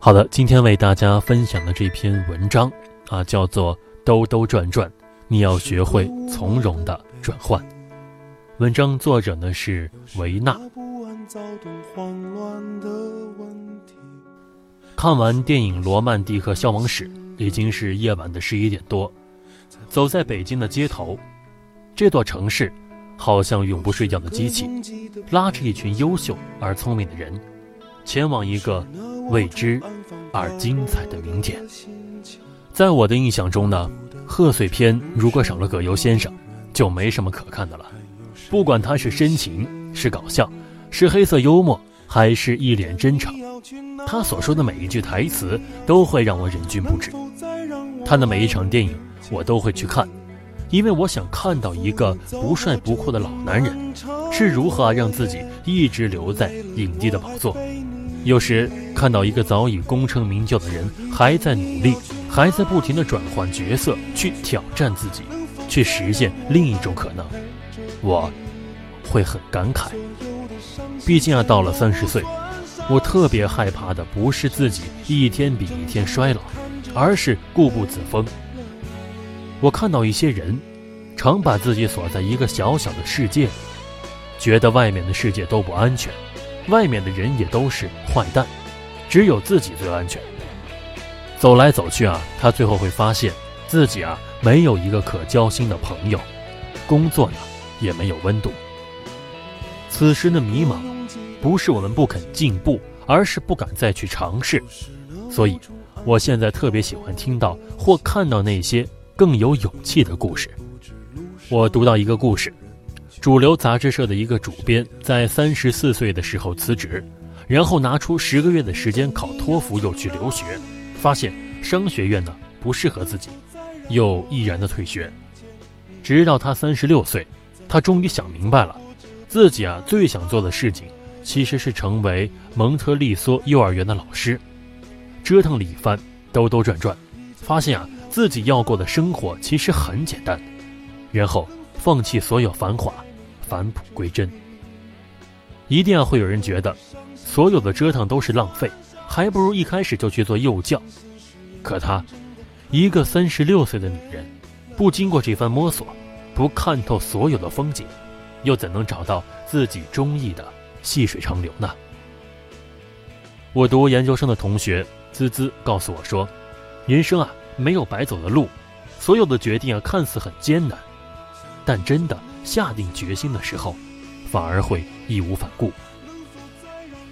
好的，今天为大家分享的这篇文章啊，叫做《兜兜转转》，你要学会从容的转换。文章作者呢是维纳。看完电影《罗曼蒂克消亡史》，已经是夜晚的十一点多。走在北京的街头，这座城市好像永不睡觉的机器，拉着一群优秀而聪明的人，前往一个。未知而精彩的明天，在我的印象中呢，贺岁片如果少了葛优先生，就没什么可看的了。不管他是深情，是搞笑，是黑色幽默，还是一脸真诚，他所说的每一句台词都会让我忍俊不止。他的每一场电影我都会去看，因为我想看到一个不帅不酷的老男人是如何让自己一直留在影帝的宝座。有时看到一个早已功成名就的人还在努力，还在不停地转换角色去挑战自己，去实现另一种可能，我会很感慨。毕竟啊，到了三十岁，我特别害怕的不是自己一天比一天衰老，而是固步自封。我看到一些人，常把自己锁在一个小小的世界里，觉得外面的世界都不安全。外面的人也都是坏蛋，只有自己最安全。走来走去啊，他最后会发现自己啊没有一个可交心的朋友，工作呢也没有温度。此时的迷茫，不是我们不肯进步，而是不敢再去尝试。所以，我现在特别喜欢听到或看到那些更有勇气的故事。我读到一个故事。主流杂志社的一个主编在三十四岁的时候辞职，然后拿出十个月的时间考托福，又去留学，发现商学院呢不适合自己，又毅然的退学。直到他三十六岁，他终于想明白了，自己啊最想做的事情其实是成为蒙特利梭幼儿园的老师。折腾了一番，兜兜转转，发现啊自己要过的生活其实很简单，然后放弃所有繁华。返璞归真，一定要会有人觉得，所有的折腾都是浪费，还不如一开始就去做幼教。可她，一个三十六岁的女人，不经过这番摸索，不看透所有的风景，又怎能找到自己中意的细水长流呢？我读研究生的同学滋滋告诉我说，人生啊，没有白走的路，所有的决定啊，看似很艰难，但真的。下定决心的时候，反而会义无反顾。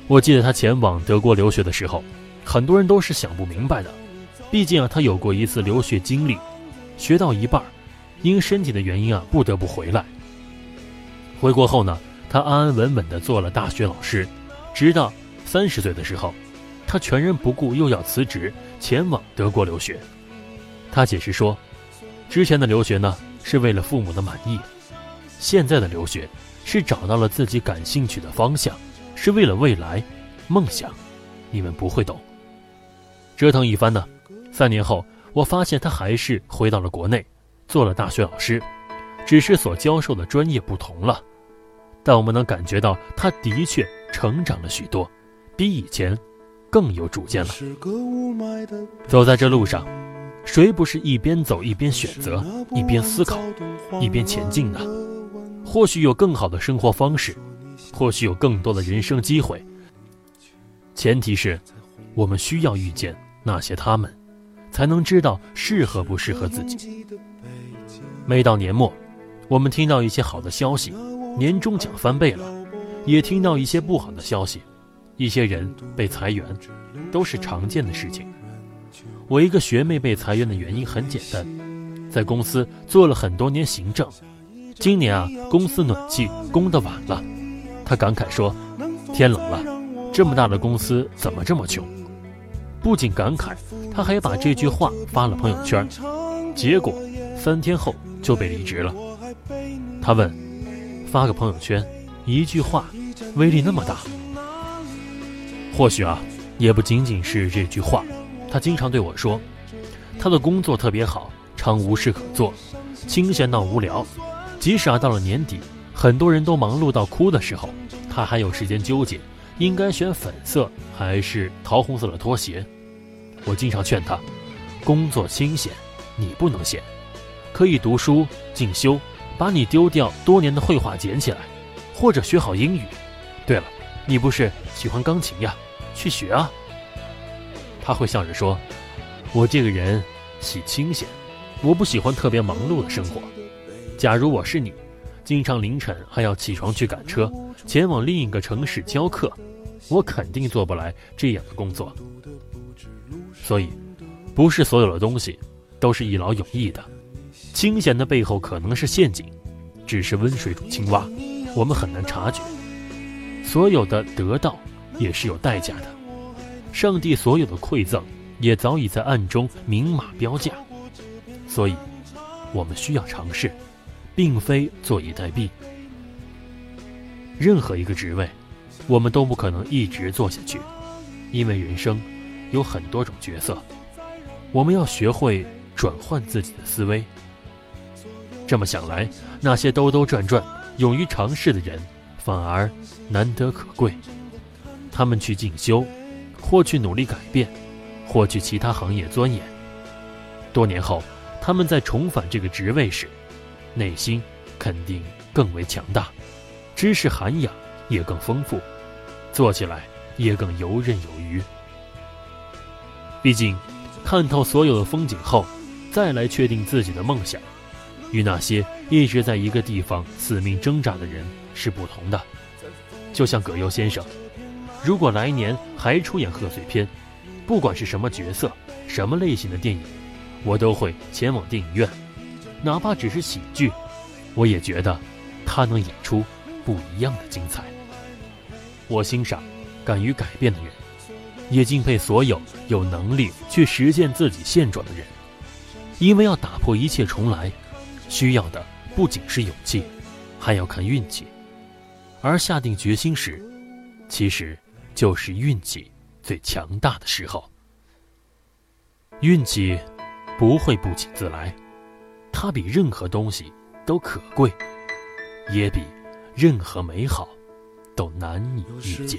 我记得他前往德国留学的时候，很多人都是想不明白的。毕竟啊，他有过一次留学经历，学到一半，因身体的原因啊，不得不回来。回国后呢，他安安稳稳地做了大学老师，直到三十岁的时候，他全然不顾又要辞职前往德国留学。他解释说，之前的留学呢，是为了父母的满意。现在的留学，是找到了自己感兴趣的方向，是为了未来梦想。你们不会懂。折腾一番呢，三年后，我发现他还是回到了国内，做了大学老师，只是所教授的专业不同了。但我们能感觉到，他的确成长了许多，比以前更有主见了。走在这路上，谁不是一边走一边选择，一边思考，一边前进呢？或许有更好的生活方式，或许有更多的人生机会。前提是，我们需要遇见那些他们，才能知道适合不适合自己。每到年末，我们听到一些好的消息，年终奖翻倍了，也听到一些不好的消息，一些人被裁员，都是常见的事情。我一个学妹被裁员的原因很简单，在公司做了很多年行政。今年啊，公司暖气供得晚了。他感慨说：“天冷了，这么大的公司怎么这么穷？”不仅感慨，他还把这句话发了朋友圈，结果三天后就被离职了。他问：“发个朋友圈，一句话，威力那么大？”或许啊，也不仅仅是这句话。他经常对我说：“他的工作特别好，常无事可做，清闲到无聊。即使啊到了年底。”很多人都忙碌到哭的时候，他还有时间纠结，应该选粉色还是桃红色的拖鞋。我经常劝他，工作清闲，你不能闲，可以读书进修，把你丢掉多年的绘画捡起来，或者学好英语。对了，你不是喜欢钢琴呀，去学啊。他会笑着说：“我这个人喜清闲，我不喜欢特别忙碌的生活。假如我是你。”经常凌晨还要起床去赶车，前往另一个城市教课，我肯定做不来这样的工作。所以，不是所有的东西都是一劳永逸的。清闲的背后可能是陷阱，只是温水煮青蛙，我们很难察觉。所有的得到也是有代价的，上帝所有的馈赠也早已在暗中明码标价。所以，我们需要尝试。并非坐以待毙。任何一个职位，我们都不可能一直做下去，因为人生有很多种角色，我们要学会转换自己的思维。这么想来，那些兜兜转转、勇于尝试的人，反而难得可贵。他们去进修，或去努力改变，或去其他行业钻研。多年后，他们在重返这个职位时，内心肯定更为强大，知识涵养也更丰富，做起来也更游刃有余。毕竟，看透所有的风景后，再来确定自己的梦想，与那些一直在一个地方死命挣扎的人是不同的。就像葛优先生，如果来年还出演贺岁片，不管是什么角色、什么类型的电影，我都会前往电影院。哪怕只是喜剧，我也觉得他能演出不一样的精彩。我欣赏敢于改变的人，也敬佩所有有能力去实现自己现状的人。因为要打破一切重来，需要的不仅是勇气，还要看运气。而下定决心时，其实就是运气最强大的时候。运气不会不请自来。它比任何东西都可贵，也比任何美好都难以遇见。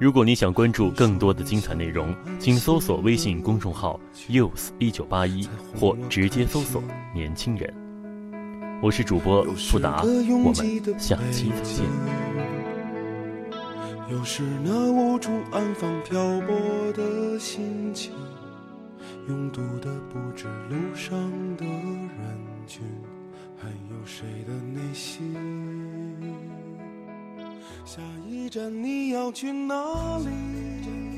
如果你想关注更多的精彩内容，请搜索微信公众号 “youth 一九八一”或直接搜索“年轻人”。我是主播富达，我们下期再见。又是那无处安放漂泊的心情，拥堵的不止路上的人群，还有谁的内心？下一站你要去哪里？